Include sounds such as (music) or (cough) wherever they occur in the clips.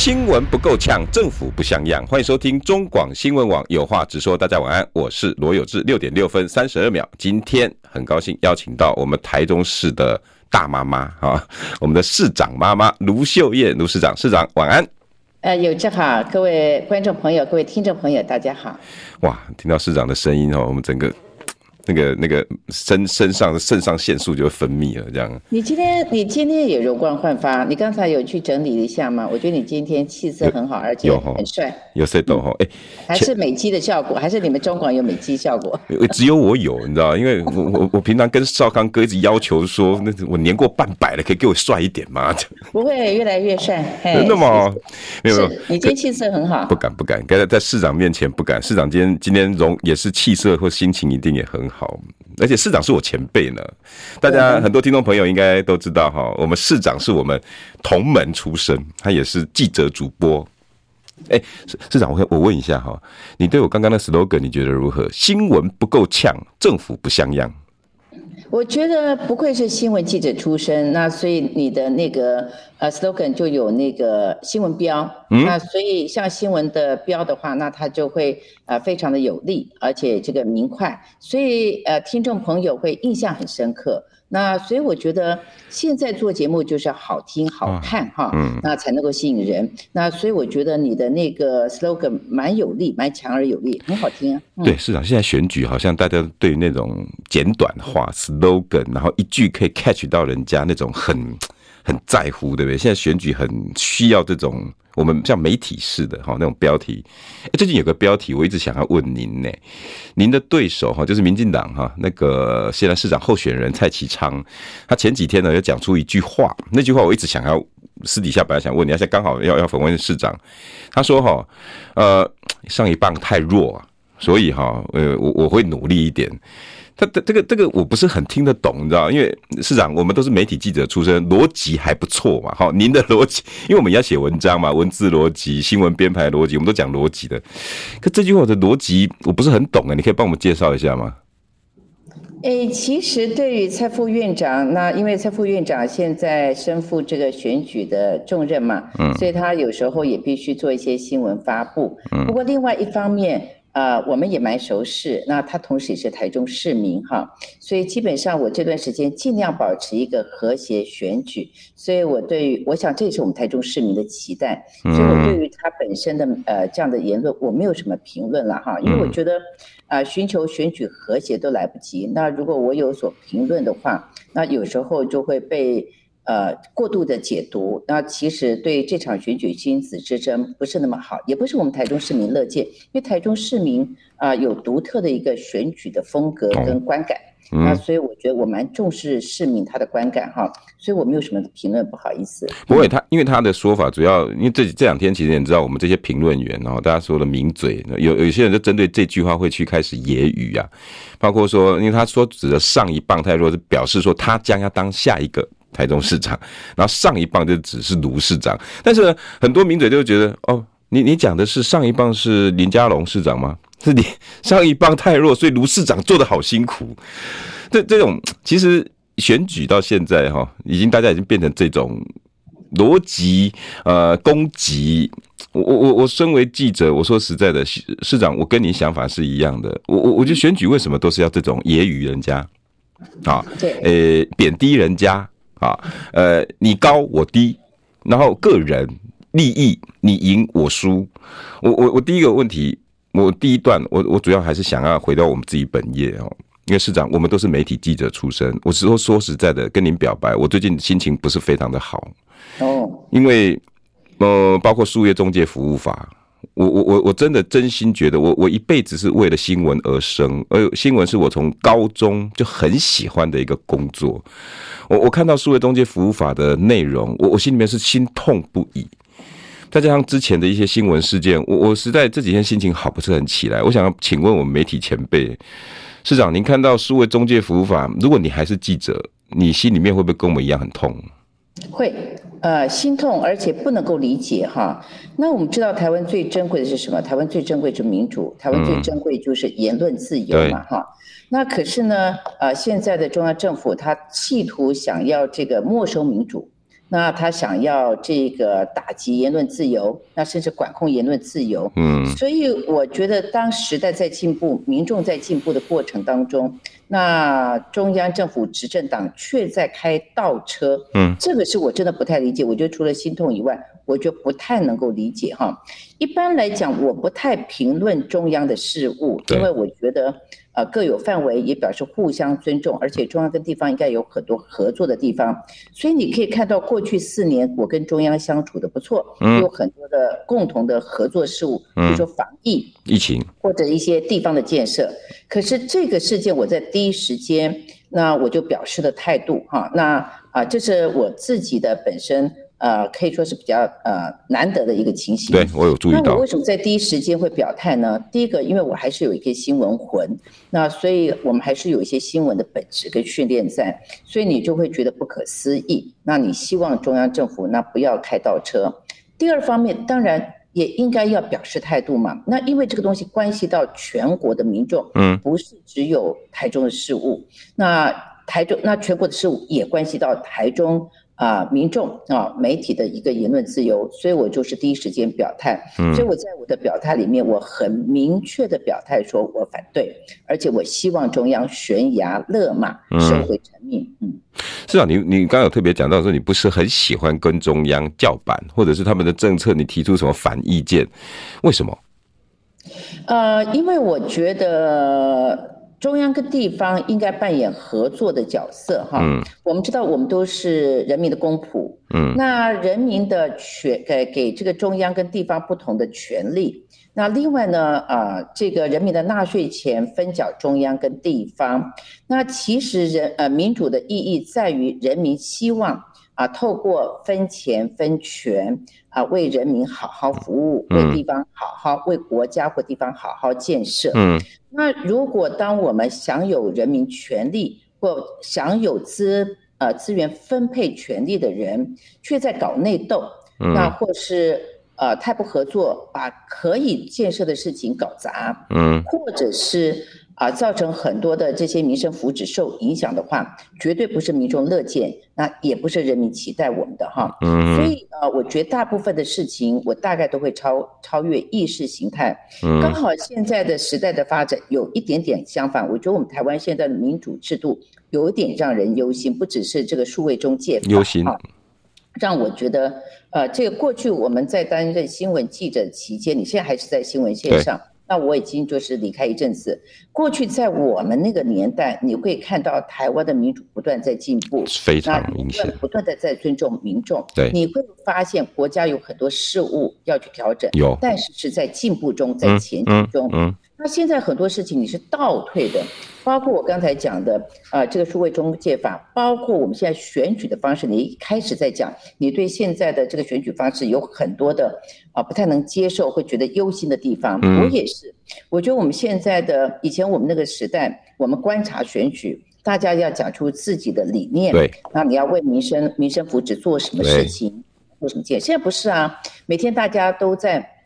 新闻不够呛，政府不像样。欢迎收听中广新闻网有话直说。大家晚安，我是罗有志。六点六分三十二秒，今天很高兴邀请到我们台中市的大妈妈啊，我们的市长妈妈卢秀燕卢市长，市长晚安。呃，有志好，各位观众朋友，各位听众朋友，大家好。哇，听到市长的声音哦，我们整个。那个那个身身上的肾上腺素就会分泌了，这样。你今天你今天也容光焕发，你刚才有去整理一下吗？我觉得你今天气色很好，而且很帅。有谁懂哈？哎，还是美肌的效果，还是你们中广有美肌效果？(laughs) 只有我有，你知道，因为我我我平常跟少康哥一直要求说，那我年过半百了，可以给我帅一点吗？(laughs) 不会，越来越帅。(laughs) 真的吗？没有没有，你今天气色很好。不敢不敢，刚才在市长面前不敢。市长今天今天容也是气色或心情一定也很好。好，而且市长是我前辈呢。大家很多听众朋友应该都知道哈，我们市长是我们同门出身，他也是记者主播。哎、市市长，我我问一下哈，你对我刚刚的 slogan 你觉得如何？新闻不够呛，政府不像样。我觉得不愧是新闻记者出身，那所以你的那个呃 slogan 就有那个新闻标，嗯、那所以像新闻的标的话，那它就会呃非常的有力，而且这个明快，所以呃听众朋友会印象很深刻。那所以我觉得现在做节目就是要好听好看哈，嗯，那才能够吸引人。那所以我觉得你的那个 slogan 蛮有力，蛮强而有力，很好听啊。对，市长，现在选举好像大家对那种简短化 slogan，然后一句可以 catch 到人家那种很很在乎，对不对？现在选举很需要这种。我们像媒体式的哈那种标题，最近有个标题我一直想要问您呢，您的对手哈就是民进党哈那个现在市长候选人蔡其昌，他前几天呢又讲出一句话，那句话我一直想要私底下本来想问你，而且刚好要要访问市长，他说哈呃上一棒太弱，所以哈呃我我会努力一点。他的这个这个我不是很听得懂，你知道？因为市长，我们都是媒体记者出身，逻辑还不错嘛。好，您的逻辑，(laughs) 因为我们要写文章嘛，文字逻辑、新闻编排逻辑，我们都讲逻辑的。可这句话的逻辑我不是很懂啊，你可以帮我们介绍一下吗？诶，其实对于蔡副院长，那因为蔡副院长现在身负这个选举的重任嘛，嗯，所以他有时候也必须做一些新闻发布。嗯，不过另外一方面。呃，我们也蛮熟识，那他同时也是台中市民哈，所以基本上我这段时间尽量保持一个和谐选举，所以我对于我想这也是我们台中市民的期待，所以我对于他本身的呃这样的言论我没有什么评论了哈，因为我觉得啊、呃、寻求选举和谐都来不及，那如果我有所评论的话，那有时候就会被。呃，过度的解读，那其实对这场选举君子之争不是那么好，也不是我们台中市民乐见，因为台中市民啊、呃、有独特的一个选举的风格跟观感，嗯、那所以我觉得我蛮重视市民他的观感哈，所以我没有什么评论，不好意思。不会，他因为他的说法主要，因为这这两天其实你知道，我们这些评论员然后大家说的名嘴，有有些人就针对这句话会去开始揶揄啊，包括说，因为他说指的上一棒太弱，是表示说他将要当下一个。台中市长，然后上一棒就只是卢市长，但是呢，很多名嘴就觉得，哦，你你讲的是上一棒是林佳龙市长吗？是你 (laughs) 上一棒太弱，所以卢市长做的好辛苦。这这种其实选举到现在哈，已经大家已经变成这种逻辑呃攻击。我我我我身为记者，我说实在的，市长，我跟你想法是一样的。我我我觉得选举为什么都是要这种揶揄人家啊？对，呃，贬低人家。啊，呃，你高我低，然后个人利益，你赢我输。我我我第一个问题，我第一段，我我主要还是想要回到我们自己本业哦。因为市长，我们都是媒体记者出身，我是说说实在的，跟您表白，我最近心情不是非常的好哦，因为呃，包括数位中介服务法。我我我我真的真心觉得我，我一辈子是为了新闻而生，而新闻是我从高中就很喜欢的一个工作。我我看到数位中介服务法的内容，我我心里面是心痛不已。再加上之前的一些新闻事件，我我实在这几天心情好不是很起来。我想请问我们媒体前辈，市长，您看到数位中介服务法，如果你还是记者，你心里面会不会跟我们一样很痛？会，呃，心痛，而且不能够理解哈。那我们知道台湾最珍贵的是什么？台湾最珍贵就是民主，台湾最珍贵就是言论自由嘛，哈、嗯。那可是呢，呃，现在的中央政府他企图想要这个没收民主。那他想要这个打击言论自由，那甚至管控言论自由。嗯，所以我觉得，当时代在进步，民众在进步的过程当中，那中央政府执政党却在开倒车。嗯，这个是我真的不太理解。我觉得除了心痛以外，我就不太能够理解哈。一般来讲，我不太评论中央的事务，因为我觉得。呃，各有范围，也表示互相尊重，而且中央跟地方应该有很多合作的地方，所以你可以看到过去四年我跟中央相处的不错，有很多的共同的合作事务，比如说防疫、疫情或者一些地方的建设。可是这个事件我在第一时间，那我就表示了态度哈，那啊，这是我自己的本身。呃，可以说是比较呃难得的一个情形。对，我有注意到。那我为什么在第一时间会表态呢？第一个，因为我还是有一个新闻魂，那所以我们还是有一些新闻的本质跟训练在，所以你就会觉得不可思议。那你希望中央政府那不要开倒车。第二方面，当然也应该要表示态度嘛。那因为这个东西关系到全国的民众，嗯，不是只有台中的事务。那台中那全国的事务也关系到台中。啊，民众啊，媒体的一个言论自由，所以我就是第一时间表态。嗯，所以我在我的表态里面，我很明确的表态说，我反对，而且我希望中央悬崖勒马，收回成命。嗯，是啊，你你刚刚有特别讲到说，你不是很喜欢跟中央叫板，或者是他们的政策，你提出什么反意见？为什么？呃，因为我觉得。中央跟地方应该扮演合作的角色，哈。嗯。我们知道，我们都是人民的公仆。嗯。那人民的权给给这个中央跟地方不同的权利。那另外呢，啊，这个人民的纳税钱分缴中央跟地方。那其实人呃民主的意义在于人民希望啊，透过分钱分权啊，为人民好好服务，为地方好好为国家或地方好好建设。嗯。那如果当我们享有人民权利或享有资呃资源分配权利的人，却在搞内斗，嗯、那或是呃太不合作，把可以建设的事情搞砸，嗯，或者是。啊，造成很多的这些民生福祉受影响的话，绝对不是民众乐见，那也不是人民期待我们的哈。嗯。所以呃，我觉得大部分的事情，我大概都会超超越意识形态。嗯。刚好现在的时代的发展有一点点相反，我觉得我们台湾现在的民主制度有一点让人忧心，不只是这个数位中介忧心，让我觉得呃，这个过去我们在担任新闻记者期间，你现在还是在新闻线上。那我已经就是离开一阵子。过去在我们那个年代，你会看到台湾的民主不断在进步，非常明显，不断的在尊重民众。对，你会发现国家有很多事务要去调整，有，但是是在进步中，在前进中。嗯。嗯那现在很多事情你是倒退的，包括我刚才讲的啊、呃，这个数位中介法，包括我们现在选举的方式，你一开始在讲，你对现在的这个选举方式有很多的啊、呃、不太能接受，会觉得忧心的地方。我也是，我觉得我们现在的以前我们那个时代，我们观察选举，大家要讲出自己的理念，对，那你要为民生民生福祉做什么事情，做什么建设。现在不是啊，每天大家都在。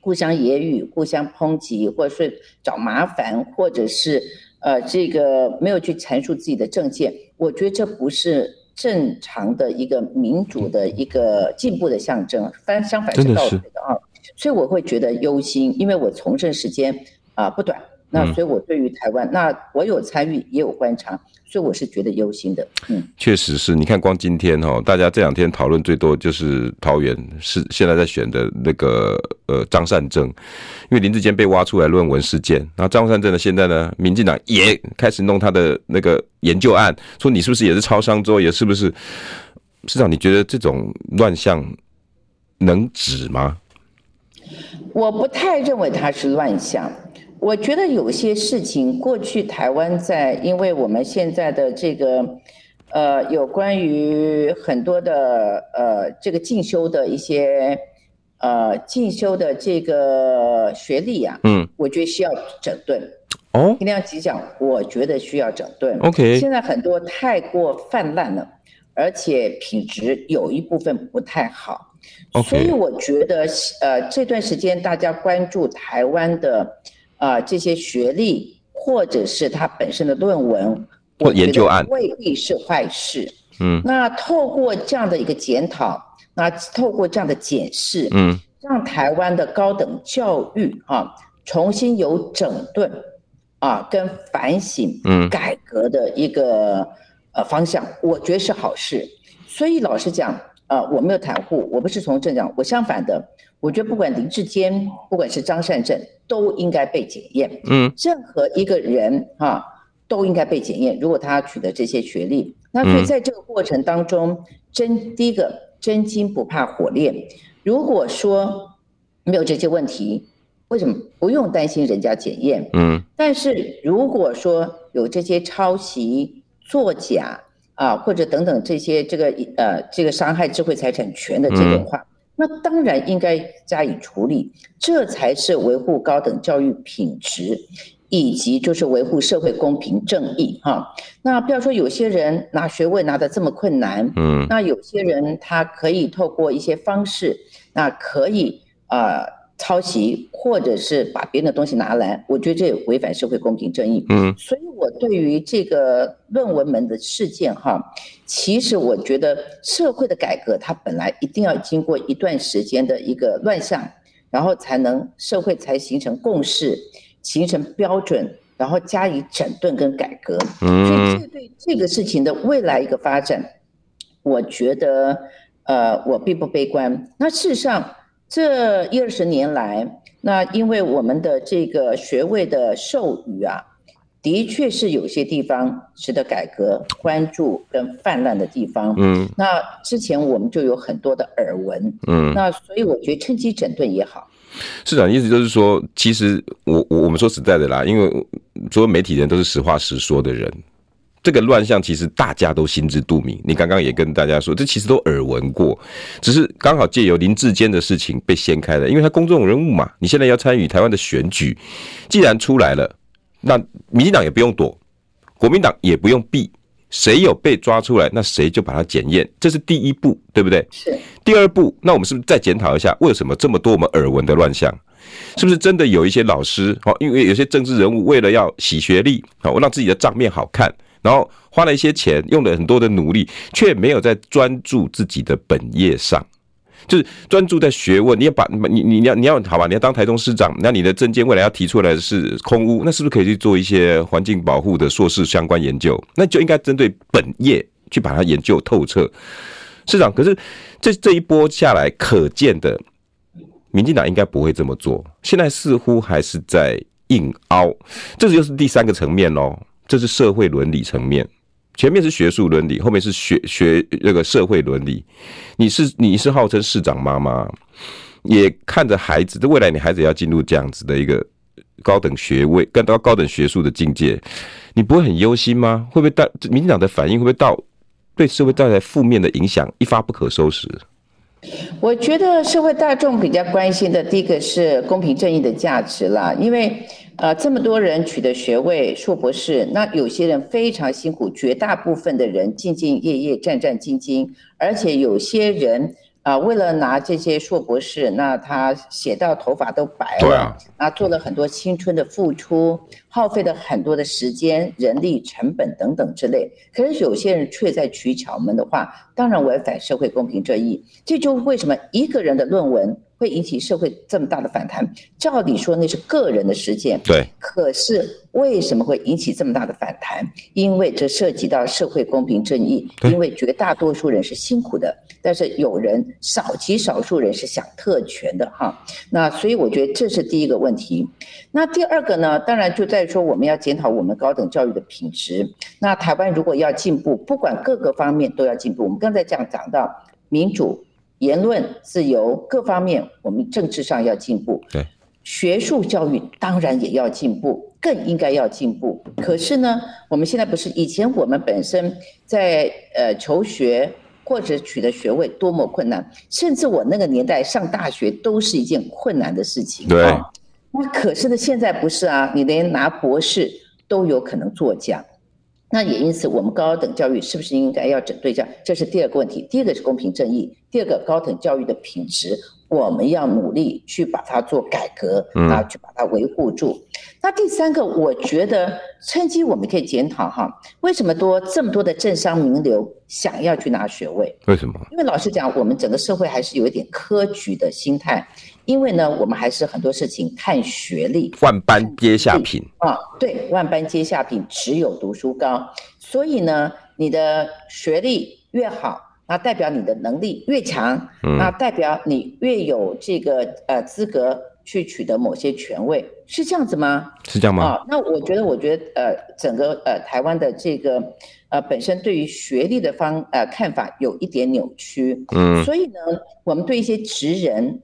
互相揶揄、互相抨击，或者是找麻烦，或者是呃，这个没有去阐述自己的政见，我觉得这不是正常的一个民主的一个进步的象征，反相反是倒退的啊，所以我会觉得忧心，因为我从政时间啊、呃、不短。那所以，我对于台湾，嗯、那我有参与，也有观察，所以我是觉得忧心的。嗯，确实是你看，光今天哈，大家这两天讨论最多就是桃园是现在在选的那个呃张善政，因为林志坚被挖出来论文事件，然后张善政呢，现在呢，民进党也开始弄他的那个研究案，说你是不是也是超商桌，也是不是？市长，你觉得这种乱象能止吗？我不太认为它是乱象。我觉得有些事情，过去台湾在，因为我们现在的这个，呃，有关于很多的呃这个进修的一些，呃进修的这个学历啊，嗯，我觉得需要整顿。哦，轻量急讲，我觉得需要整顿。OK，现在很多太过泛滥了，而且品质有一部分不太好。OK，所以我觉得，呃，这段时间大家关注台湾的啊、呃、这些学历，或者是他本身的论文或研究案，未必是坏事。嗯，那透过这样的一个检讨，那透过这样的检视，嗯，让台湾的高等教育啊重新有整顿啊跟反省、嗯改革的一个、嗯、呃方向，我觉得是好事。所以老实讲。呃，我没有袒护，我不是从政讲，我相反的，我觉得不管林志坚，不管是张善政，都应该被检验。嗯，任何一个人啊，都应该被检验。如果他取得这些学历，那所以在这个过程当中，嗯、真第一个真金不怕火炼。如果说没有这些问题，为什么不用担心人家检验？嗯，但是如果说有这些抄袭、作假。啊，或者等等这些这个呃这个伤害智慧财产权的这种话，嗯、那当然应该加以处理，这才是维护高等教育品质，以及就是维护社会公平正义哈。那不要说有些人拿学位拿的这么困难，嗯，那有些人他可以透过一些方式，那可以啊。呃抄袭或者是把别人的东西拿来，我觉得这也违反社会公平正义。嗯，所以我对于这个论文门的事件哈，其实我觉得社会的改革它本来一定要经过一段时间的一个乱象，然后才能社会才形成共识，形成标准，然后加以整顿跟改革。嗯，所以这对这个事情的未来一个发展，我觉得呃我并不悲观。那事实上。这一二十年来，那因为我们的这个学位的授予啊，的确是有些地方值得改革、关注跟泛滥的地方。嗯，那之前我们就有很多的耳闻。嗯，那所以我觉得趁机整顿也好。市长意思就是说，其实我我我们说实在的啦，因为所有媒体人都是实话实说的人。这个乱象其实大家都心知肚明，你刚刚也跟大家说，这其实都耳闻过，只是刚好借由林志坚的事情被掀开了，因为他公众人物嘛，你现在要参与台湾的选举，既然出来了，那民进党也不用躲，国民党也不用避，谁有被抓出来，那谁就把它检验，这是第一步，对不对？是。第二步，那我们是不是再检讨一下，为什么这么多我们耳闻的乱象？是不是真的有一些老师，好，因为有些政治人物为了要洗学历，好，让自己的账面好看。然后花了一些钱，用了很多的努力，却没有在专注自己的本业上，就是专注在学问。你要把你你要你要好吧？你要当台中市长，那你的政见未来要提出来的是空屋，那是不是可以去做一些环境保护的硕士相关研究？那就应该针对本业去把它研究透彻。市长，可是这这一波下来，可见的民进党应该不会这么做。现在似乎还是在硬凹，这就是第三个层面喽。这是社会伦理层面，前面是学术伦理，后面是学学那个社会伦理。你是你是号称市长妈妈，也看着孩子，这未来你孩子要进入这样子的一个高等学位，更到高等学术的境界，你不会很忧心吗？会不会带民进党的反应会不会到对社会带来负面的影响，一发不可收拾？我觉得社会大众比较关心的第一个是公平正义的价值啦，因为。呃，这么多人取得学位、硕博士，那有些人非常辛苦，绝大部分的人兢兢业业、战战兢兢，而且有些人啊、呃，为了拿这些硕博士，那他写到头发都白了，对啊，啊，做了很多青春的付出，耗费了很多的时间、人力成本等等之类。可是有些人却在取巧门的话，当然违反社会公平正义。这就是为什么一个人的论文。会引起社会这么大的反弹，照理说那是个人的实践，对。可是为什么会引起这么大的反弹？因为这涉及到社会公平正义，因为绝大多数人是辛苦的，但是有人少极少数人是享特权的哈。那所以我觉得这是第一个问题。那第二个呢？当然就在于说我们要检讨我们高等教育的品质。那台湾如果要进步，不管各个方面都要进步。我们刚才讲讲到民主。言论自由各方面，我们政治上要进步。对，学术教育当然也要进步，更应该要进步。可是呢，我们现在不是以前我们本身在呃求学或者取得学位多么困难，甚至我那个年代上大学都是一件困难的事情。对，那那可是呢，现在不是啊，你连拿博士都有可能作奖。那也因此，我们高等教育是不是应该要整对这样？这是第二个问题。第一个是公平正义，第二个高等教育的品质，我们要努力去把它做改革，啊，去把它维护住。嗯、那第三个，我觉得趁机我们可以检讨哈，为什么多这么多的政商名流想要去拿学位？为什么？因为老实讲，我们整个社会还是有一点科举的心态。因为呢，我们还是很多事情看学历，万般皆下品啊，对，万般皆下品，只有读书高。所以呢，你的学历越好，那代表你的能力越强，嗯、那代表你越有这个呃资格去取得某些权位，是这样子吗？是这样吗？啊，那我觉得，我觉得呃，整个呃台湾的这个呃本身对于学历的方呃看法有一点扭曲，嗯，所以呢，我们对一些职人。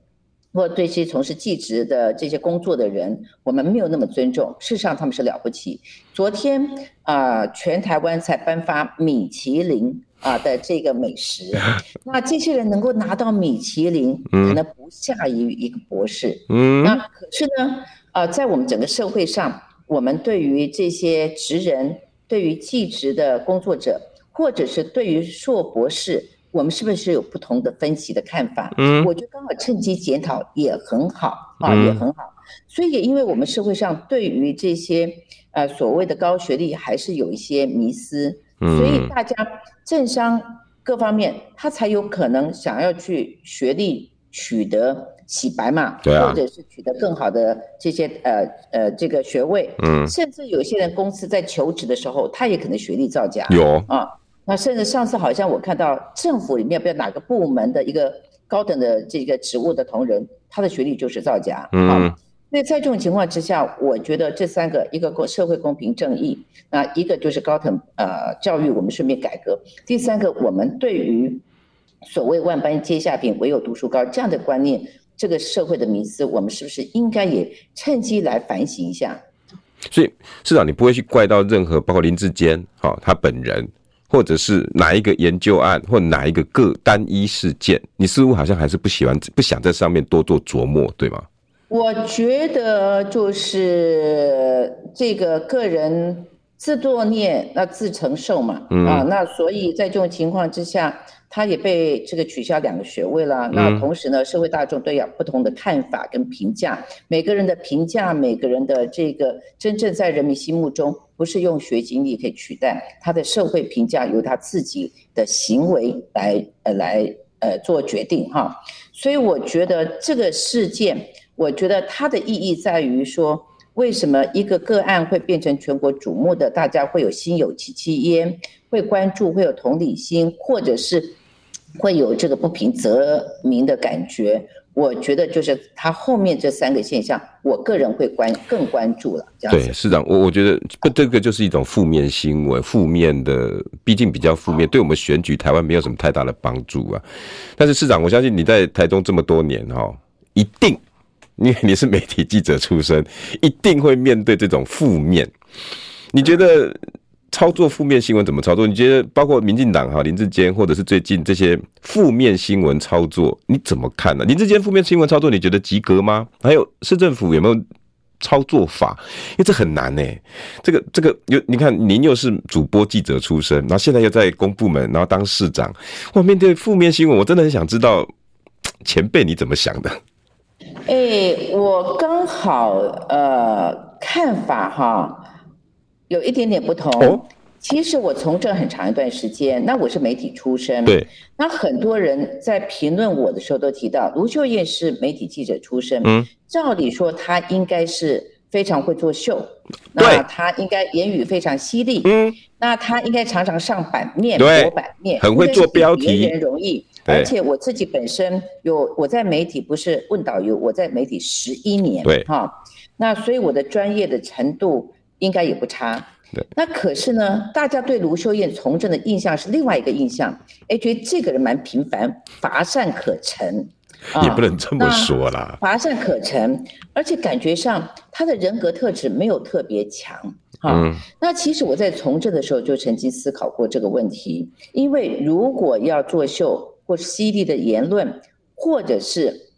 或对这些从事技职的这些工作的人，我们没有那么尊重。事实上，他们是了不起。昨天啊、呃，全台湾才颁发米其林啊的这个美食，(laughs) 那这些人能够拿到米其林，可能不下于一个博士。嗯，那可是呢，啊、呃，在我们整个社会上，我们对于这些职人，对于技职的工作者，或者是对于硕博士。我们是不是有不同的分析的看法？嗯，我觉得刚好趁机检讨也很好啊，也很好。所以也因为我们社会上对于这些呃所谓的高学历还是有一些迷思，所以大家政商各方面他才有可能想要去学历取得洗白嘛，对啊，或者是取得更好的这些呃呃这个学位，嗯，甚至有些人公司在求职的时候，他也可能学历造假，有啊。那甚至上次好像我看到政府里面不知道哪个部门的一个高等的这个职务的同仁，他的学历就是造假。嗯，那在这种情况之下，我觉得这三个，一个公社会公平正义，那一个就是高等呃教育，我们顺便改革。第三个，我们对于所谓万般皆下品，唯有读书高这样的观念，这个社会的迷思，我们是不是应该也趁机来反省一下？所以市长，你不会去怪到任何，包括林志坚，好，他本人。或者是哪一个研究案，或哪一个个单一事件，你似乎好像还是不喜欢、不想在上面多做琢磨，对吗？我觉得就是这个个人自作孽，那自承受嘛，嗯、啊，那所以在这种情况之下。他也被这个取消两个学位了。那同时呢，社会大众都有不同的看法跟评价。每个人的评价，每个人的这个真正在人民心目中，不是用学经历可以取代。他的社会评价由他自己的行为来呃来呃做决定哈。所以我觉得这个事件，我觉得它的意义在于说，为什么一个个案会变成全国瞩目的，大家会有心有戚戚焉。会关注，会有同理心，或者是会有这个不平则鸣的感觉。我觉得就是他后面这三个现象，我个人会关更关注了。这样子。对，市长，我我觉得不，这个就是一种负面新闻，负面的，毕竟比较负面，对我们选举台湾没有什么太大的帮助啊。但是市长，我相信你在台中这么多年哈，一定，因为你是媒体记者出身，一定会面对这种负面。你觉得？操作负面新闻怎么操作？你觉得包括民进党哈林志坚，或者是最近这些负面新闻操作，你怎么看呢？林志坚负面新闻操作，你觉得及格吗？还有市政府有没有操作法？因为这很难呢。这个这个有你看，您又是主播记者出身，然后现在又在公部门，然后当市长，哇，面对负面新闻，我真的很想知道前辈你怎么想的？哎、我刚好呃看法哈。有一点点不同。哦，其实我从政很长一段时间，那我是媒体出身。对。那很多人在评论我的时候都提到，卢秀燕是媒体记者出身。嗯。照理说，她应该是非常会作秀。对。那她应该言语非常犀利。嗯。那她应该常常上版面、博版面，很会做标题，别人容易。而且我自己本身有我在媒体不是问导游，我在媒体十一年。对。哈，那所以我的专业的程度。应该也不差，对。那可是呢，大家对卢秀燕从政的印象是另外一个印象，哎，觉得这个人蛮平凡，乏善可陈。(laughs) 也不能这么说啦。乏善可陈，而且感觉上他的人格特质没有特别强。哈、嗯，那其实我在从政的时候就曾经思考过这个问题，因为如果要作秀或犀利的言论，或者是，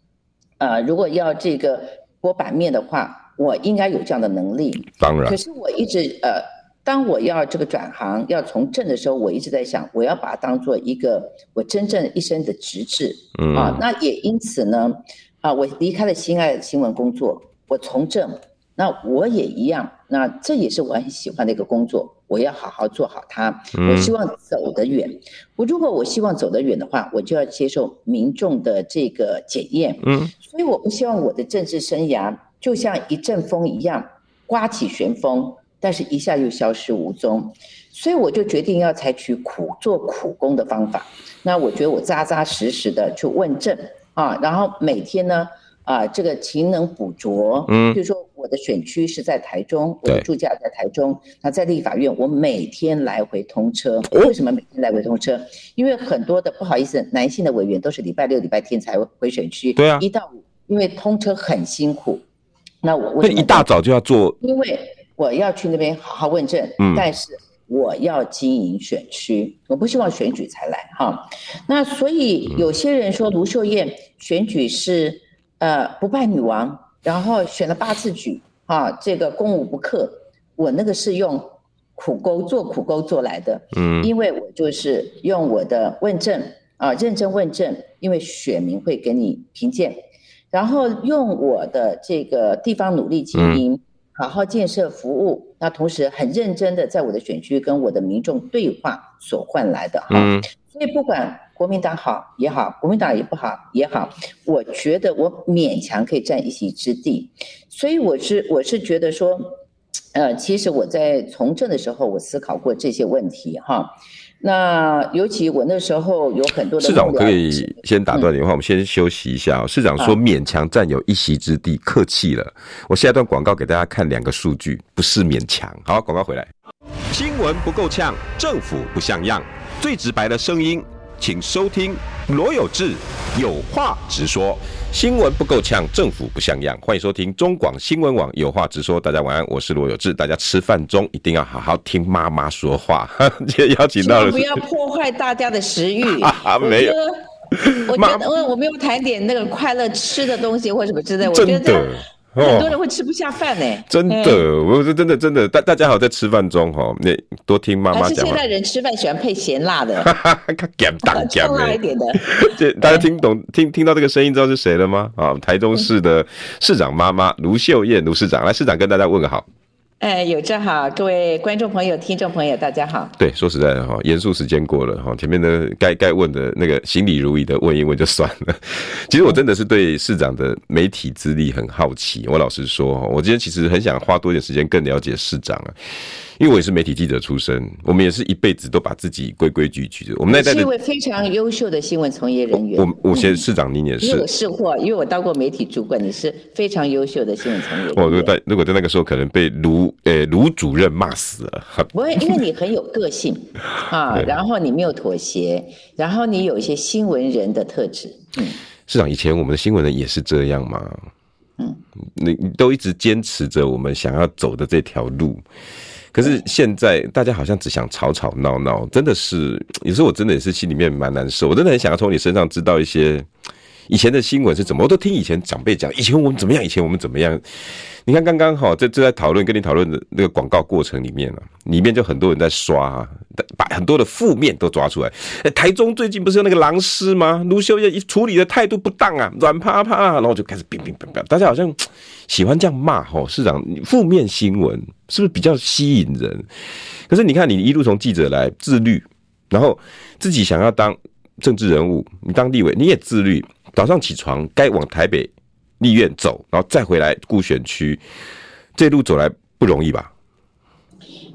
呃，如果要这个博版面的话。我应该有这样的能力。当然，可是我一直呃，当我要这个转行要从政的时候，我一直在想，我要把它当做一个我真正一生的职志。嗯啊，那也因此呢，啊，我离开了心爱的新闻工作，我从政。那我也一样，那这也是我很喜欢的一个工作，我要好好做好它。我希望走得远。我如果我希望走得远的话，我就要接受民众的这个检验。嗯，所以我不希望我的政治生涯就像一阵风一样刮起旋风，但是一下又消失无踪。所以我就决定要采取苦做苦工的方法。那我觉得我扎扎实实的去问政啊，然后每天呢。啊，这个勤能补拙，嗯，就是说我的选区是在台中，我的住家在台中，那在立法院，我每天来回通车。为什么每天来回通车？因为很多的不好意思，男性的委员都是礼拜六、礼拜天才回选区。对啊，一到五，因为通车很辛苦。那我为什么一大早就要做？因为我要去那边好好问政，嗯，但是我要经营选区，我不希望选举才来哈。那所以有些人说卢秀燕选举是。呃，不败女王，然后选了八次举，啊，这个攻无不克。我那个是用苦工做苦工做来的，嗯，因为我就是用我的问政啊，认真问政，因为选民会给你评鉴，然后用我的这个地方努力经营，嗯、好好建设服务，那同时很认真的在我的选区跟我的民众对话所换来的哈，嗯、所以不管。国民党好也好，国民党也不好也好，我觉得我勉强可以占一席之地，所以我是我是觉得说，呃，其实我在从政的时候，我思考过这些问题哈。那尤其我那时候有很多的市长，我可以先打断你的话，嗯、我们先休息一下。哦市长说勉强占有一席之地，啊、客气了。我下一段广告给大家看两个数据，不是勉强。好，广告回来。新闻不够呛，政府不像样，最直白的声音。请收听罗有志有话直说，新闻不够呛，政府不像样。欢迎收听中广新闻网有话直说。大家晚安，我是罗有志。大家吃饭中一定要好好听妈妈说话。(laughs) 今天邀请到的是，不要破坏大家的食欲。(laughs) 啊，没有，我觉得我我没有谈点那个快乐吃的东西或什么之类。我觉得。很多人会吃不下饭呢、真的，我是真的真的，大大家好，在吃饭中哈，那多听妈妈讲。还是现在人吃饭喜欢配咸辣的，(laughs) 咸淡咸辣一点的。(laughs) 这大家听懂听听到这个声音，知道是谁了吗？啊，台中市的市长妈妈卢秀燕卢市长，来市长跟大家问个好。哎，有正好，各位观众朋友、听众朋友，大家好。对，说实在的哈，严肃时间过了哈，前面的该该问的那个行礼如仪的问一问就算了。(laughs) 其实我真的是对市长的媒体资历很好奇。我老实说，我今天其实很想花多点时间更了解市长啊。因为我也是媒体记者出身，我们也是一辈子都把自己规规矩矩的。我们那代是一位非常优秀的新闻从业人员。我我现在市长，您也是。因为我是货，因为我当过媒体主管，你是非常优秀的新闻从业人员。我如果在如果在那个时候，可能被卢呃卢主任骂死了。(laughs) 不会，因为你很有个性啊，(laughs) 然后你没有妥协，然后你有一些新闻人的特质。嗯，市长，以前我们的新闻人也是这样吗？嗯，你你都一直坚持着我们想要走的这条路。可是现在大家好像只想吵吵闹闹，真的是有时候我真的也是心里面蛮难受，我真的很想要从你身上知道一些以前的新闻是怎么，我都听以前长辈讲，以前我们怎么样，以前我们怎么样。你看刚刚好这正在讨论跟你讨论的那个广告过程里面啊，里面就很多人在刷啊，把很多的负面都抓出来。台中最近不是有那个狼师吗？卢秀燕一处理的态度不当啊，软趴趴，然后就开始乒乒乓乓，大家好像喜欢这样骂吼市长，负面新闻是不是比较吸引人？可是你看你一路从记者来自律，然后自己想要当政治人物，你当立委你也自律，早上起床该往台北。立院走，然后再回来顾选区，这路走来不容易吧？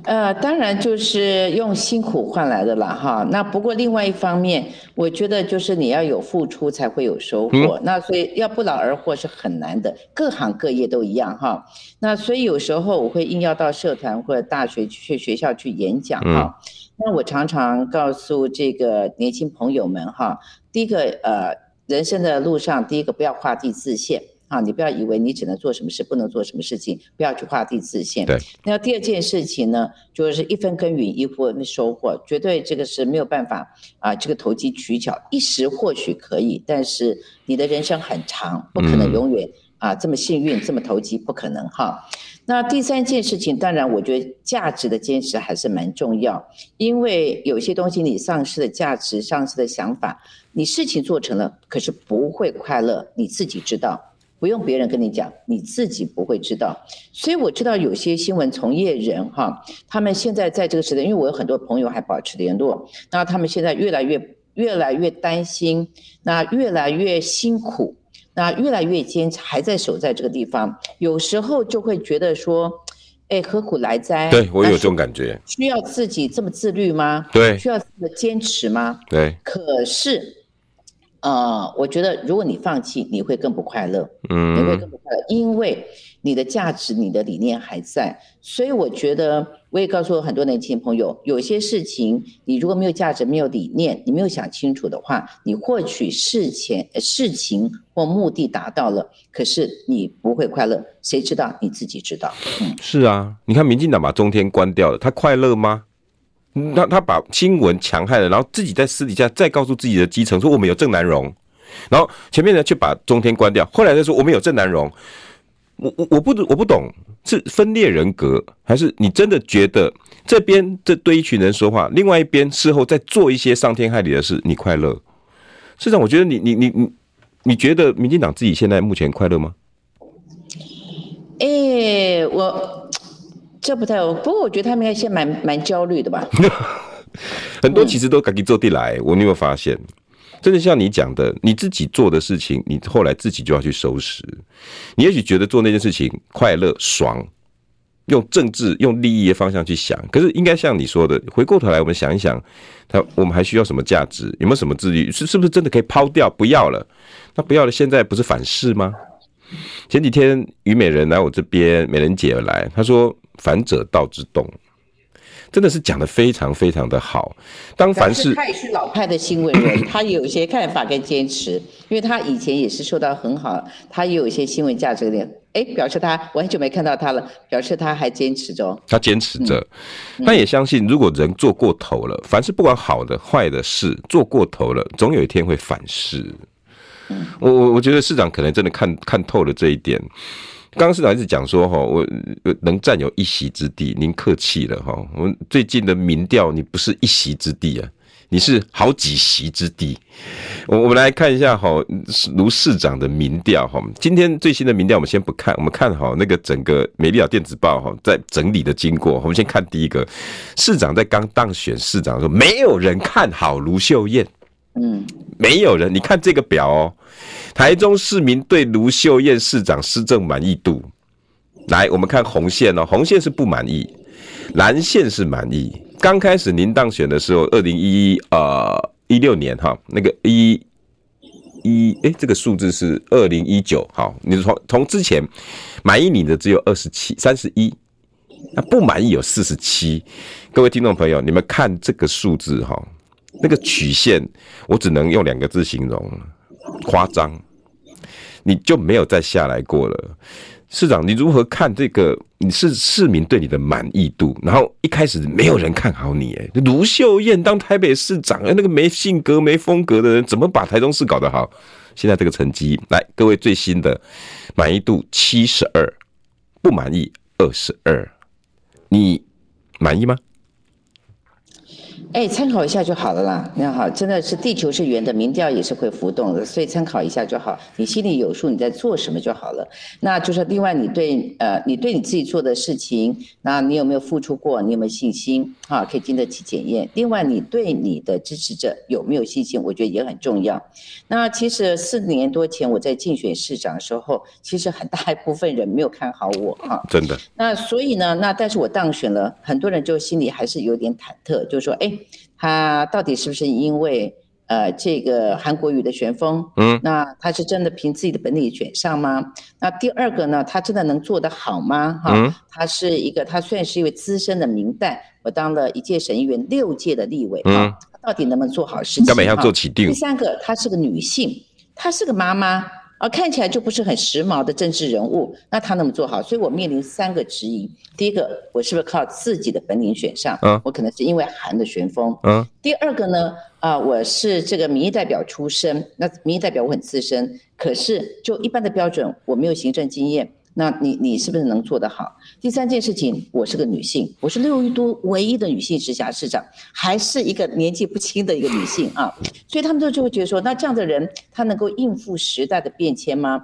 呃，当然就是用辛苦换来的了哈。那不过另外一方面，我觉得就是你要有付出才会有收获。嗯、那所以要不劳而获是很难的，各行各业都一样哈。那所以有时候我会硬要到社团或者大学去学校去演讲哈。嗯、那我常常告诉这个年轻朋友们哈，第一个呃，人生的路上，第一个不要画地自限。啊，你不要以为你只能做什么事，不能做什么事情，不要去画地自限。对。那第二件事情呢，就是一分耕耘一分收获，绝对这个是没有办法啊，这个投机取巧，一时或许可以，但是你的人生很长，不可能永远。嗯啊这么幸运，这么投机，不可能哈。那第三件事情，当然我觉得价值的坚持还是蛮重要，因为有些东西你丧失的价值、丧失的想法，你事情做成了，可是不会快乐，你自己知道。不用别人跟你讲，你自己不会知道。所以我知道有些新闻从业人哈，他们现在在这个时代，因为我有很多朋友还保持联络，那他们现在越来越越来越担心，那越来越辛苦，那越来越坚持，还在守在这个地方。有时候就会觉得说，哎，何苦来哉？对，我有这种感觉。需要自己这么自律吗？对，需要这么坚持吗？对。可是。呃，我觉得如果你放弃，你会更不快乐。嗯，你会更不快乐，因为你的价值、你的理念还在。所以我觉得，我也告诉我很多年轻朋友，有些事情你如果没有价值、没有理念，你没有想清楚的话，你获取事前事情或目的达到了，可是你不会快乐。谁知道？你自己知道。嗯，是啊，你看民进党把中天关掉了，他快乐吗？他他把新闻强害了，然后自己在私底下再告诉自己的基层说我们有郑南榕，然后前面呢却把中天关掉，后来再说我们有郑南榕，我我我不我不懂是分裂人格还是你真的觉得这边这对一群人说话，另外一边事后再做一些伤天害理的事，你快乐？市长，我觉得你你你你你觉得民进党自己现在目前快乐吗？哎、我。这不太，不过我觉得他们应该现在蛮蛮焦虑的吧。(laughs) 很多其实都赶紧做地来，我有没有发现？真的像你讲的，你自己做的事情，你后来自己就要去收拾。你也许觉得做那件事情快乐爽，用政治用利益的方向去想，可是应该像你说的，回过头来我们想一想，他我们还需要什么价值？有没有什么自律？是是不是真的可以抛掉不要了？那不要了，现在不是反噬吗？前几天虞美人来我这边，美人姐来，她说。反者道之动，真的是讲的非常非常的好。当凡是他也是老派的新闻人，(clears throat) 他有一些看法跟坚持，因为他以前也是受到很好，他也有一些新闻价值的。哎，表示他我很久没看到他了，表示他还坚持着。他坚持着，他也相信，如果人做过头了，凡是不管好的坏的事做过头了，总有一天会反噬。我我我觉得市长可能真的看看透了这一点。刚刚市长一直讲说哈，我能占有一席之地，您客气了哈。我们最近的民调，你不是一席之地啊，你是好几席之地。我我们来看一下哈，卢市长的民调哈。今天最新的民调我们先不看，我们看好那个整个美丽岛电子报哈，在整理的经过。我们先看第一个，市长在刚当选市长的时候，没有人看好卢秀燕。嗯，没有人。你看这个表哦，台中市民对卢秀燕市长施政满意度，来，我们看红线哦，红线是不满意，蓝线是满意。刚开始您当选的时候，二零一一呃一六年哈，那个一一哎，这个数字是二零一九，好，你从从之前满意你的只有二十七三十一，那不满意有四十七。各位听众朋友，你们看这个数字哈。那个曲线，我只能用两个字形容：夸张。你就没有再下来过了，市长，你如何看这个？你是市民对你的满意度？然后一开始没有人看好你，哎，卢秀燕当台北市长，哎，那个没性格、没风格的人，怎么把台中市搞得好？现在这个成绩，来，各位最新的满意度七十二，不满意二十二，你满意吗？哎，参考一下就好了啦。那好，真的是地球是圆的，民调也是会浮动的，所以参考一下就好。你心里有数，你在做什么就好了。那就是另外，你对呃，你对你自己做的事情，那你有没有付出过？你有没有信心？哈，可以经得起检验。另外，你对你的支持者有没有信心？我觉得也很重要。那其实四年多前我在竞选市长的时候，其实很大一部分人没有看好我啊。真的。那所以呢，那但是我当选了，很多人就心里还是有点忐忑，就说哎。他到底是不是因为呃这个韩国语的旋风？嗯，那他是真的凭自己的本领选上吗？那第二个呢，他真的能做得好吗？哈、嗯，他是一个，他虽然是一位资深的民代，我当了一届审议员，六届的立委，嗯，他到底能不能做好事情？要怎样做起定？第三个，她是个女性，她是个妈妈。啊，看起来就不是很时髦的政治人物，那他能不能做好？所以我面临三个质疑：第一个，我是不是靠自己的本领选上？嗯，我可能是因为韩的旋风。嗯，第二个呢，啊，我是这个民意代表出身，那民意代表我很资深，可是就一般的标准，我没有行政经验。那你你是不是能做得好？第三件事情，我是个女性，我是六都唯一的女性直辖市长，还是一个年纪不轻的一个女性啊，所以他们都就会觉得说，那这样的人他能够应付时代的变迁吗？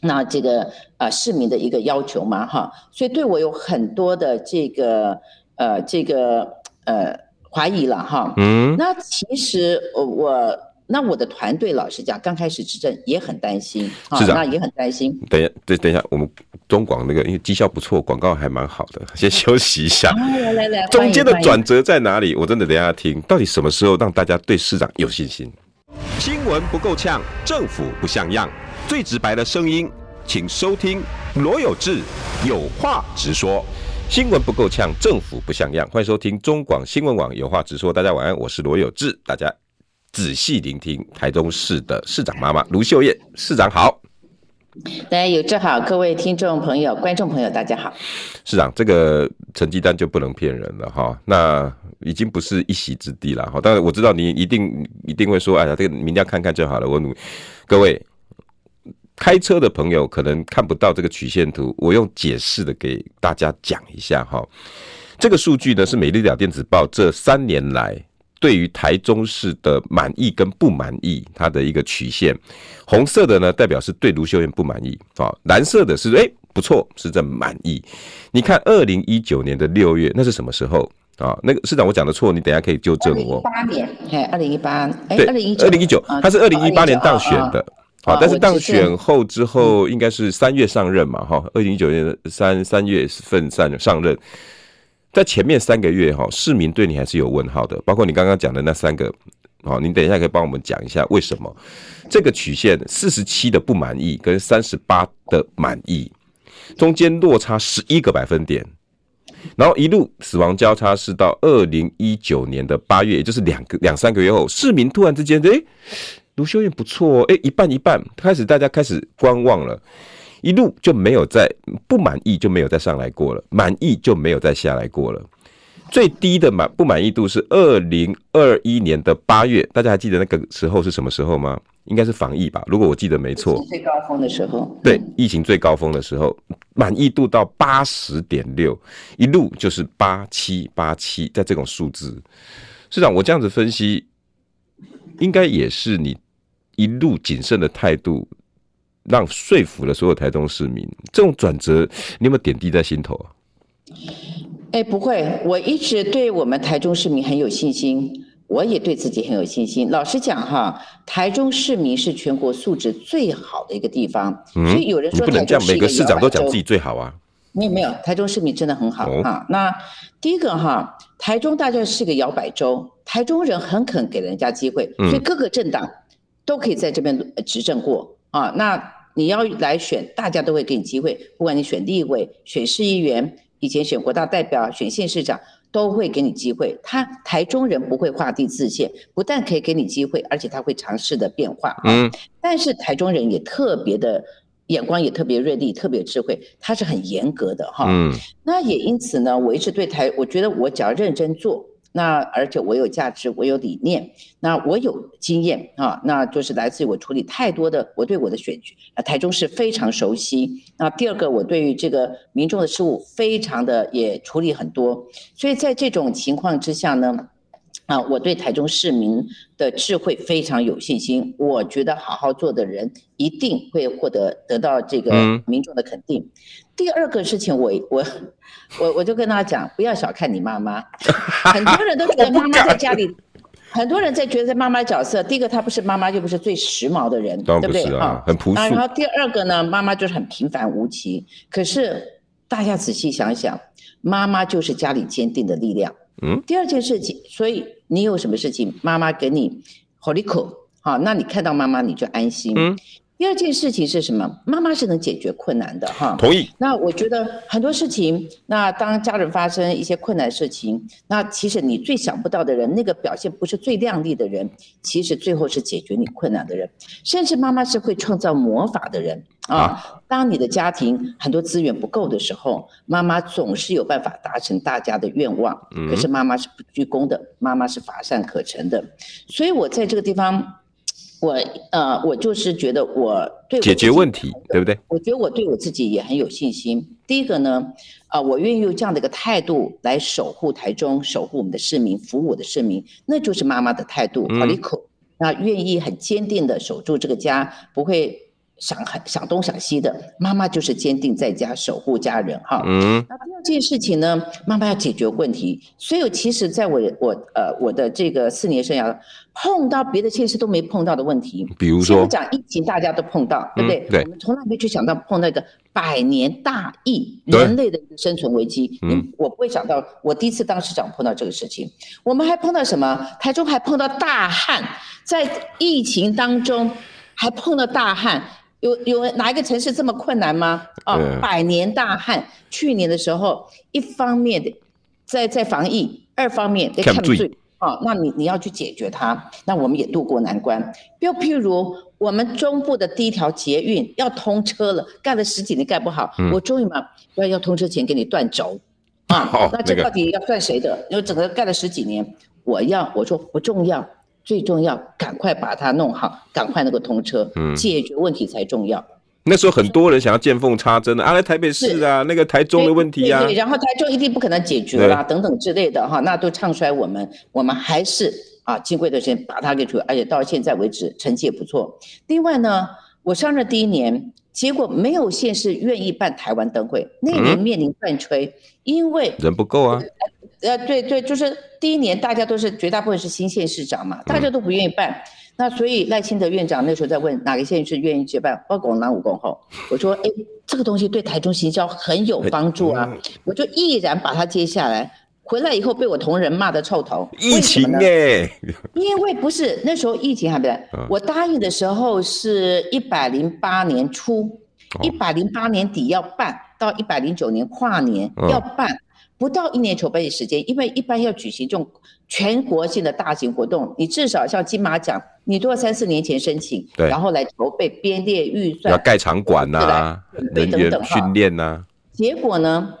那这个呃市民的一个要求吗？哈，所以对我有很多的这个呃这个呃怀疑了哈。嗯，那其实我。那我的团队老实讲，刚开始执政也很担心，啊，那也很担心。等一下，等等一下，我们中广那个因为绩效不错，广告还蛮好的，先休息一下。(laughs) 来来来，(laughs) 中间的转折在哪里？我真的等一下听，到底什么时候让大家对市长有信心？新闻不够呛，政府不像样，最直白的声音，请收听罗有志有话直说。新闻不够呛，政府不像样，欢迎收听中广新闻网有话直说。大家晚安，我是罗有志，大家。仔细聆听台中市的市长妈妈卢秀燕市长好，大家有志好，各位听众朋友、观众朋友大家好。市长，这个成绩单就不能骗人了哈，那已经不是一席之地了哈。当然我知道你一定一定会说，哎呀，这个明天看看就好了。我努各位开车的朋友可能看不到这个曲线图，我用解释的给大家讲一下哈。这个数据呢是美丽岛电子报这三年来。对于台中市的满意跟不满意，它的一个曲线，红色的呢代表是对卢秀燕不满意啊，蓝色的是哎不错是在满意。你看二零一九年的六月那是什么时候啊？那个市长我讲的错，你等一下可以纠正我。八年，哎，二零一八，对，二零一九，二零一九，他是二零一八年当选的，好，但是当选后之后应该是三月上任嘛，哈，二零一九年三三月份上上任。在前面三个月哈，市民对你还是有问号的，包括你刚刚讲的那三个，好，你等一下可以帮我们讲一下为什么这个曲线四十七的不满意跟三十八的满意中间落差十一个百分点，然后一路死亡交叉是到二零一九年的八月，也就是两个两三个月后，市民突然之间，诶，卢秀燕不错，诶，一半一半，开始大家开始观望了。一路就没有再不满意，就没有再上来过了，满意就没有再下来过了。最低的满不满意度是二零二一年的八月，大家还记得那个时候是什么时候吗？应该是防疫吧，如果我记得没错。最高峰的时候。对，疫情最高峰的时候，满意度到八十点六，一路就是八七八七，在这种数字。市长，我这样子分析，应该也是你一路谨慎的态度。让说服了所有台中市民，这种转折，你有没有点滴在心头啊？哎，不会，我一直对我们台中市民很有信心，我也对自己很有信心。老实讲哈，台中市民是全国素质最好的一个地方，嗯、所以有人说不能这样，每个市长都讲自己最好啊。没有没有，台中市民真的很好、哦、啊。那第一个哈，台中大概是个摇摆州，台中人很肯给人家机会，所以各个政党都可以在这边执政过啊。那你要来选，大家都会给你机会。不管你选立委、选市议员，以前选国大代表、选县市长，都会给你机会。他台中人不会画地自限，不但可以给你机会，而且他会尝试的变化。嗯，但是台中人也特别的眼光也特别锐利，特别智慧，他是很严格的哈。嗯，那也因此呢，我一直对台，我觉得我只要认真做。那而且我有价值，我有理念，那我有经验啊，那就是来自于我处理太多的，我对我的选举啊，台中市非常熟悉。那第二个，我对于这个民众的事务非常的也处理很多，所以在这种情况之下呢，啊，我对台中市民的智慧非常有信心。我觉得好好做的人一定会获得得到这个民众的肯定。嗯、第二个事情我，我我我我就跟他讲，不要小看你妈妈。(laughs) 很多人都觉得妈妈在家里，很多人在觉得在妈妈角色，第一个她不是妈妈，就不是最时髦的人，啊、对不对啊？很朴素。然后第二个呢，妈妈就是很平凡无奇。可是大家仔细想想，妈妈就是家里坚定的力量。嗯。第二件事情，所以。你有什么事情，妈妈给你好利口，好，那你看到妈妈你就安心。嗯。第二件事情是什么？妈妈是能解决困难的哈。同意。那我觉得很多事情，那当家人发生一些困难事情，那其实你最想不到的人，那个表现不是最亮丽的人，其实最后是解决你困难的人。甚至妈妈是会创造魔法的人啊。啊当你的家庭很多资源不够的时候，妈妈总是有办法达成大家的愿望。可是妈妈是不居功的，妈妈是乏善可陈的。所以我在这个地方。我呃，我就是觉得我对我解决问题，对不对？我觉得我对我自己也很有信心。第一个呢，啊、呃，我愿意用这样的一个态度来守护台中，守护我们的市民，服务我的市民，那就是妈妈的态度。好利口，那愿意很坚定的守住这个家，不会。想很想东想西的妈妈就是坚定在家守护家人哈。嗯。那第二件事情呢，妈妈要解决问题。所以其实在我我呃我的这个四年生涯，碰到别的县市都没碰到的问题。比如说。讲疫情，大家都碰到，对不对？对。我们从来没去想到碰到一个百年大疫，人类的一个生存危机。嗯。我不会想到，我第一次当市长碰到这个事情。我们还碰到什么？台中还碰到大旱，在疫情当中还碰到大旱。有有哪一个城市这么困难吗？哦，百年大旱，去年的时候，一方面的在在防疫，二方面在抗罪，哦，那你你要去解决它，那我们也渡过难关。又譬如我们中部的第一条捷运要通车了，盖了十几年盖不好，嗯、我终于嘛要要通车前给你断轴，啊，哦、那这到底要算谁的？因为整个盖了十几年，我要我说不重要。最重要，赶快把它弄好，赶快那个通车，嗯，解决问题才重要。那时候很多人想要见缝插针的，啊，来台北市啊，那个台中的问题啊，对，对，然后台中一定不可能解决啦，等等之类的哈，那都唱衰我们，我们还是啊，经过一段时间把它给处理，而且到现在为止成绩也不错。另外呢，我上任第一年，结果没有县市愿意办台湾灯会，那年面临断炊，嗯，因为人不够啊。呃，对对，就是第一年大家都是绝大部分是新县市长嘛，大家都不愿意办，嗯、那所以赖清德院长那时候在问哪个县市愿意接办，包括南五公后，我说哎，这个东西对台中行销很有帮助啊，嗯、我就毅然把它接下来，回来以后被我同仁骂得臭头，疫情哎，因为不是那时候疫情还没来，嗯、我答应的时候是一百零八年初，一百零八年底要办，到一百零九年跨年要办。嗯不到一年筹备的时间，因为一般要举行这种全国性的大型活动，你至少像金马奖，你都要三四年前申请，对，然后来筹备编列预算，要盖场馆呐、啊，人员训练呐、啊。结果呢，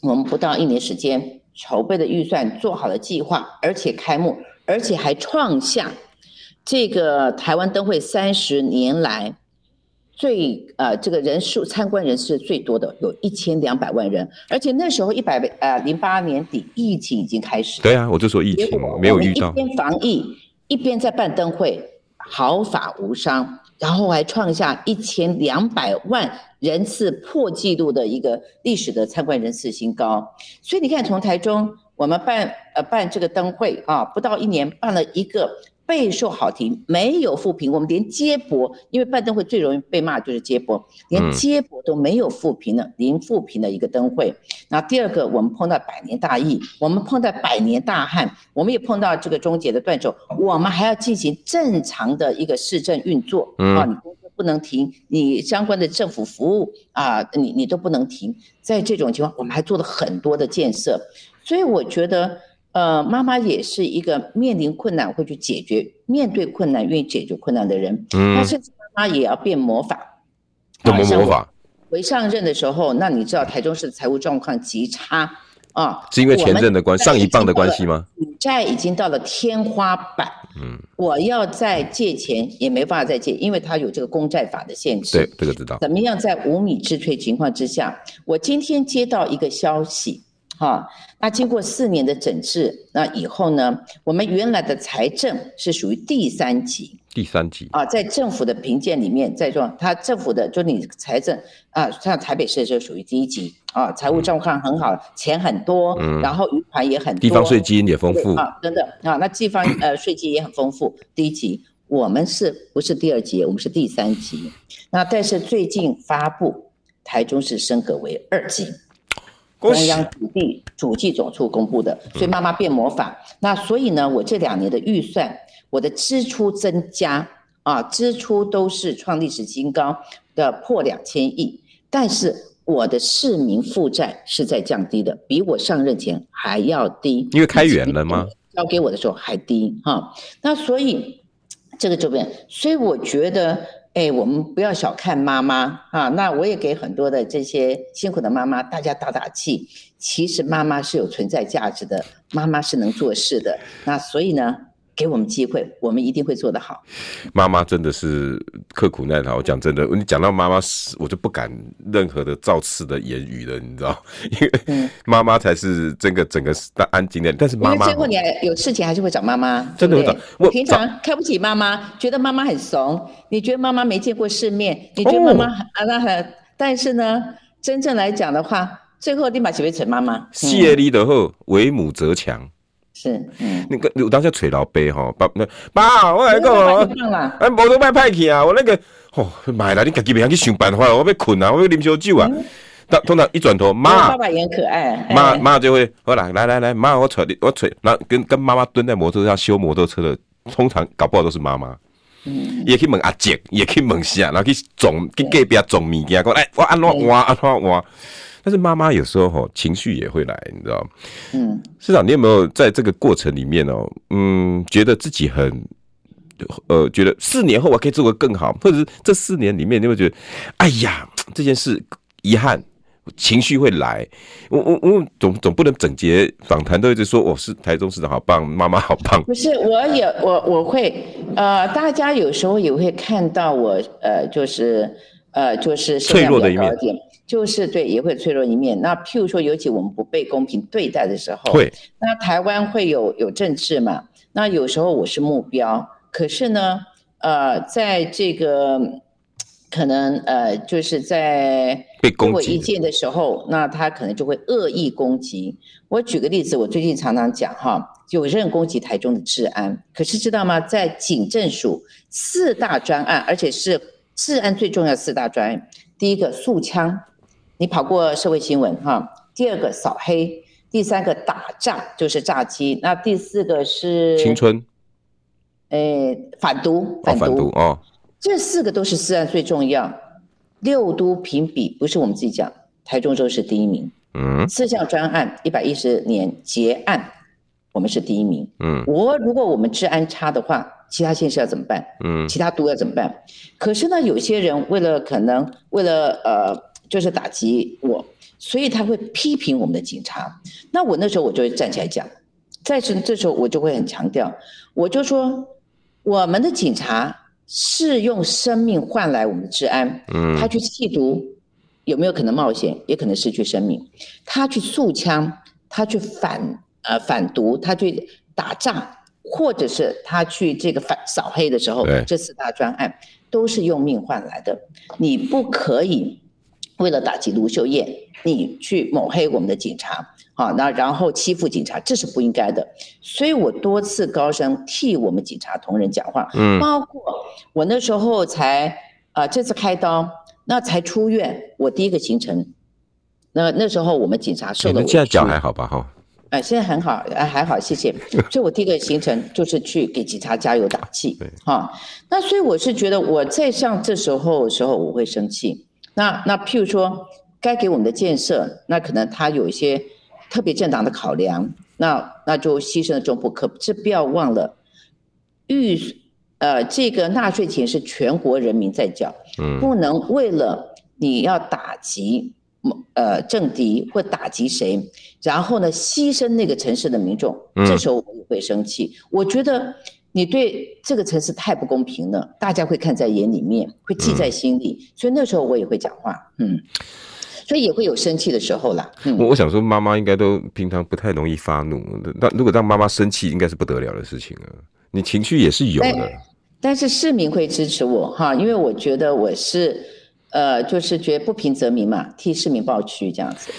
我们不到一年时间筹备的预算做好了计划，而且开幕，而且还创下这个台湾灯会三十年来。最呃，这个人数参观人次最多的有一千两百万人，而且那时候一百呃零八年底疫情已经开始。对啊，我就说疫情没有遇到。一边防疫一边在办灯会，毫发无伤，然后还创下一千两百万人次破纪录的一个历史的参观人次新高。所以你看，从台中我们办呃办这个灯会啊，不到一年办了一个。备受好评，没有负评。我们连接驳，因为办灯会最容易被骂就是接驳，连接驳都没有负评的，零负评的一个灯会。那第二个，我们碰到百年大疫，我们碰到百年大旱，我们也碰到这个终结的断轴，我们还要进行正常的一个市政运作啊，你公司不能停，你相关的政府服务啊，你你都不能停。在这种情况，我们还做了很多的建设，所以我觉得。呃，妈妈也是一个面临困难会去解决、面对困难愿意解决困难的人。嗯，那甚至妈妈也要变魔法。怎么魔法？回上任的时候，那你知道台中市的财务状况极差啊？是因为前任的关上一棒的关系吗？债已经到了天花板。嗯，我要再借钱也没办法再借，因为它有这个公债法的限制。对，这个知道。怎么样在无米之炊情况之下？我今天接到一个消息。哈，那经过四年的整治，那以后呢，我们原来的财政是属于第三级。第三级啊，在政府的评鉴里面，在说他政府的，就你财政啊，像台北市就属于第一级啊，财务状况很好，嗯、钱很多，嗯、然后余款也很多，地方税基金也丰富啊，等等啊，那地方 (coughs) 呃税基也很丰富。第一级，我们是不是第二级？我们是第三级。那但是最近发布，台中市升格为二级。中央主计主计总处公布的，所以妈妈变魔法。那所以呢，我这两年的预算，我的支出增加，啊，支出都是创历史新高的破两千亿，但是我的市民负债是在降低的，比我上任前还要低。因为开源了吗？交给我的时候还低哈，那所以这个这边，所以我觉得，哎，我们不要小看妈妈啊。那我也给很多的这些辛苦的妈妈，大家打打气。其实妈妈是有存在价值的，妈妈是能做事的。那所以呢，给我们机会，我们一定会做得好。妈妈真的是刻苦耐劳。我讲真的，你讲到妈妈，我就不敢任何的造次的言语了，你知道？因为妈妈才是整个整个安静的。但是妈妈最后你还有事情还是会找妈妈，真的会找。我平常看不起妈妈，觉得妈妈很怂，你觉得妈妈没见过世面，你觉得妈妈很啊那很，但是呢，真正来讲的话，最后立马就会成妈妈。谢力的后，为母则强。是，嗯，那个我当时捶老爸吼，爸那爸，我来讲哦，哎，摩托卖派去啊，我那个哦，买了你自己别想去想办法，我要困啊，我要啉烧酒啊。当通常一转头，妈，爸爸也很可爱，妈妈就会好啦，来来来，妈，我捶你，我捶，然后跟跟妈妈蹲在摩托车上修摩托车的，通常搞不好都是妈妈，嗯，也可以问阿姐，也可以问啥，然后去种，去隔壁种物件，讲哎，我安怎换，安怎换。但是妈妈有时候吼情绪也会来，你知道？嗯，市长，你有没有在这个过程里面哦，嗯，觉得自己很，呃，觉得四年后我可以做得更好，或者是这四年里面你会觉得，哎呀，这件事遗憾，情绪会来。我我我总总不能整节访谈都一直说我是台中市长好棒，妈妈好棒。不是，我也我我会呃，大家有时候也会看到我呃，就是呃，就是脆弱的一面。就是对，也会脆弱一面。那譬如说，尤其我们不被公平对待的时候，会。那台湾会有有政治嘛？那有时候我是目标，可是呢，呃，在这个可能呃，就是在被攻击我意见的时候，那他可能就会恶意攻击。我举个例子，我最近常常讲哈，有人攻击台中的治安，可是知道吗？在警政署四大专案，而且是治安最重要四大专案，第一个速枪。你跑过社会新闻哈？第二个扫黑，第三个打诈就是诈欺，那第四个是青春，诶，反毒，反毒，哦，反毒哦，这四个都是治安最重要。六都评比不是我们自己讲，台中州是第一名。嗯，四项专案一百一十年结案，我们是第一名。嗯，我如果我们治安差的话，其他县市要怎么办？嗯，其他都要怎么办？可是呢，有些人为了可能为了呃。就是打击我，所以他会批评我们的警察。那我那时候我就会站起来讲，在这这时候我就会很强调，我就说我们的警察是用生命换来我们的治安。嗯，他去吸毒有没有可能冒险？也可能失去生命。他去诉枪，他去反呃反毒，他去打仗，或者是他去这个反扫黑的时候，这四大专案都是用命换来的。你不可以。为了打击卢秀燕，你去抹黑我们的警察，好，那然后欺负警察，这是不应该的。所以我多次高声替我们警察同仁讲话，嗯，包括我那时候才啊、呃，这次开刀，那才出院，我第一个行程，那那时候我们警察受了，现在脚还好吧？哈，哎，现在很好，哎，还好，谢谢。(laughs) 所以我第一个行程就是去给警察加油打气，对，哈，那所以我是觉得我在像这时候的时候我会生气。那那譬如说，该给我们的建设，那可能他有一些特别政党的考量，那那就牺牲了中部。可是不要忘了，预呃这个纳税钱是全国人民在缴，嗯，不能为了你要打击呃政敌或打击谁，然后呢牺牲那个城市的民众，这时候我也会生气。我觉得。你对这个城市太不公平了，大家会看在眼里面，会记在心里，嗯、所以那时候我也会讲话，嗯，所以也会有生气的时候啦。嗯、我我想说，妈妈应该都平常不太容易发怒，那如果让妈妈生气，应该是不得了的事情啊。你情绪也是有的，但，但是市民会支持我哈，因为我觉得我是。呃，就是觉不平则鸣嘛，替市民抱屈这样子。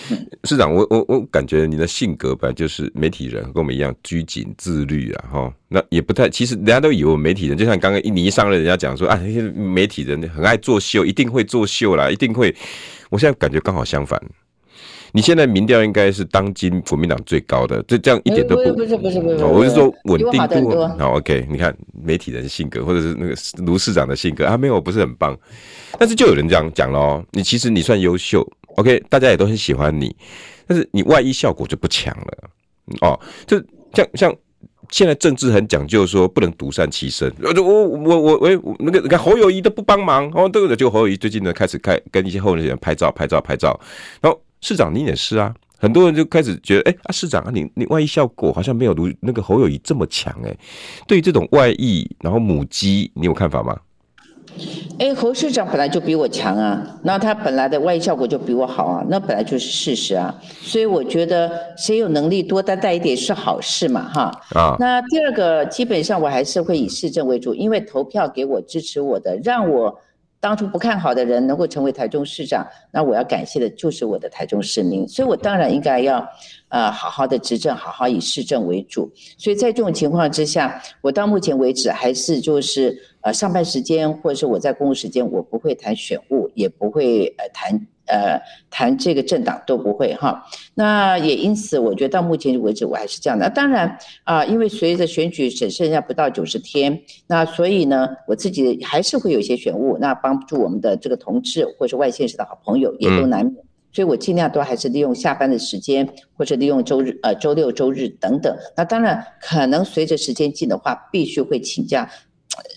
市长，我我我感觉你的性格本来就是媒体人，跟我们一样拘谨自律啊，哈。那也不太，其实人家都以为媒体人，就像刚刚你一上任，人家讲说啊，媒体人很爱作秀，一定会作秀啦，一定会。我现在感觉刚好相反，你现在民调应该是当今国民党最高的，这这样一点都不不是不是不是，我是说稳定度。好，OK，你看媒体人性格，或者是那个卢市长的性格啊，没有不是很棒，但是就有人这样讲喽，你其实你算优秀，OK，大家也都很喜欢你，但是你外溢效果就不强了哦，就像像。现在政治很讲究，说不能独善其身。我我我我我那个你看侯友谊都不帮忙哦，对不对？就侯友谊最近呢开始开跟一些候选人拍照拍照拍照。然后市长你也是啊，很多人就开始觉得，哎啊市长啊，你你外溢效果好像没有如那个侯友宜这么强哎。对于这种外溢然后母鸡，你有看法吗？哎，侯市长本来就比我强啊，那他本来的外溢效果就比我好啊，那本来就是事实啊。所以我觉得谁有能力多担待一点是好事嘛，哈。啊。那第二个，基本上我还是会以市政为主，因为投票给我支持我的，让我当初不看好的人能够成为台中市长，那我要感谢的就是我的台中市民，所以我当然应该要。呃，好好的执政，好好以市政为主。所以在这种情况之下，我到目前为止还是就是呃上班时间或者是我在公务时间，我不会谈选务，也不会呃谈呃谈这个政党都不会哈。那也因此，我觉得到目前为止我还是这样的。当然啊，呃，因为随着选举只剩下不到九十天，那所以呢，我自己还是会有一些选务，那帮助我们的这个同志或是外县市的好朋友也都难免。嗯所以我尽量都还是利用下班的时间，或者利用周日、呃周六、周日等等。那当然，可能随着时间近的话，必须会请假。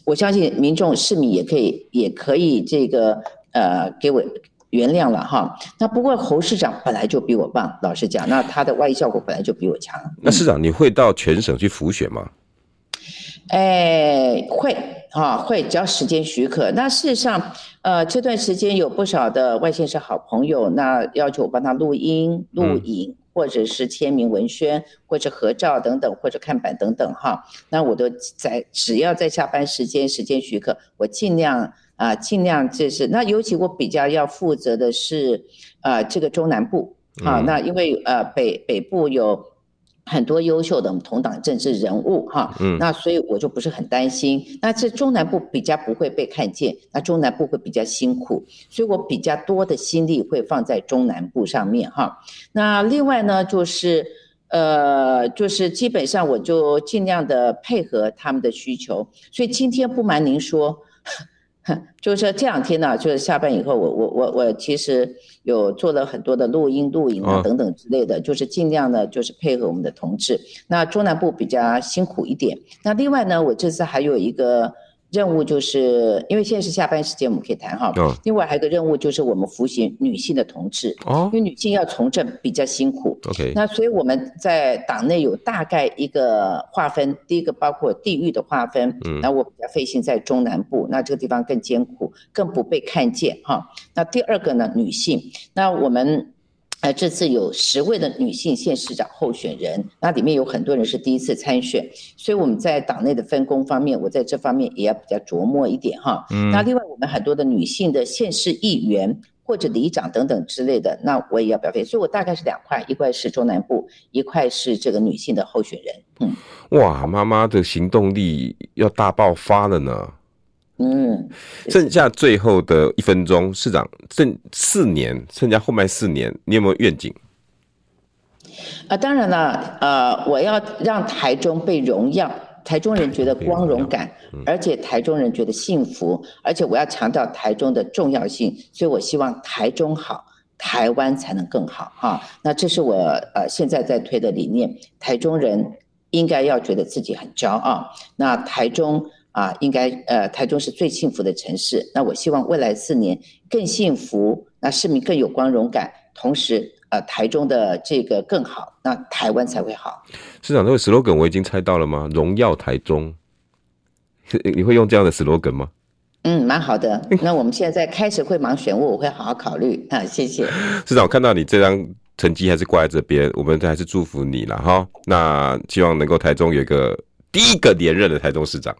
我相信民众、市民也可以，也可以这个呃给我原谅了哈。那不过侯市长本来就比我棒，老实讲，那他的外溢效果本来就比我强。那市长，你会到全省去辅选吗？哎，会啊，会，只要时间许可。那事实上，呃，这段时间有不少的外县市好朋友，那要求我帮他录音、录影，嗯、或者是签名文宣，或者合照等等，或者看板等等哈。那我都在，只要在下班时间，时间许可，我尽量啊、呃，尽量就是。那尤其我比较要负责的是，呃，这个中南部啊，嗯、那因为呃北北部有。很多优秀的同党政治人物哈，嗯，那所以我就不是很担心。那这中南部比较不会被看见，那中南部会比较辛苦，所以我比较多的心力会放在中南部上面哈。那另外呢，就是呃，就是基本上我就尽量的配合他们的需求。所以今天不瞒您说。(laughs) 就是说这两天呢，就是下班以后，我我我我其实有做了很多的录音、录影啊等等之类的，就是尽量的，就是配合我们的同志。那中南部比较辛苦一点。那另外呢，我这次还有一个。任务就是因为现在是下班时间，我们可以谈哈。另外还有一个任务就是我们扶持女性的同志，因为女性要从政比较辛苦。OK，那所以我们在党内有大概一个划分，第一个包括地域的划分。嗯，那我比较费心在中南部，那这个地方更艰苦，更不被看见哈。那第二个呢，女性，那我们。呃，这次有十位的女性县市长候选人，那里面有很多人是第一次参选，所以我们在党内的分工方面，我在这方面也要比较琢磨一点哈。嗯。那另外，我们很多的女性的县市议员或者里长等等之类的，那我也要表态。所以我大概是两块，一块是中南部，一块是这个女性的候选人。嗯。哇，妈妈的行动力要大爆发了呢。嗯，剩下最后的一分钟，市长剩四年，剩下后面四年，你有没有愿景？啊，当然了，呃，我要让台中被荣耀，台中人觉得光荣感，而且台中人觉得幸福，而且我要强调台中的重要性，所以我希望台中好，台湾才能更好哈。那这是我呃现在在推的理念，台中人应该要觉得自己很骄傲，那台中。啊，应该呃，台中是最幸福的城市。那我希望未来四年更幸福，那市民更有光荣感，同时呃，台中的这个更好，那台湾才会好。市长，这个 slogan 我已经猜到了吗？荣耀台中，(laughs) 你会用这样的 slogan 吗？嗯，蛮好的。那我们现在在开始会忙选务，我会好好考虑啊。谢谢市长，我看到你这张成绩还是挂在这边，我们还是祝福你了哈。那希望能够台中有一个第一个连任的台中市长。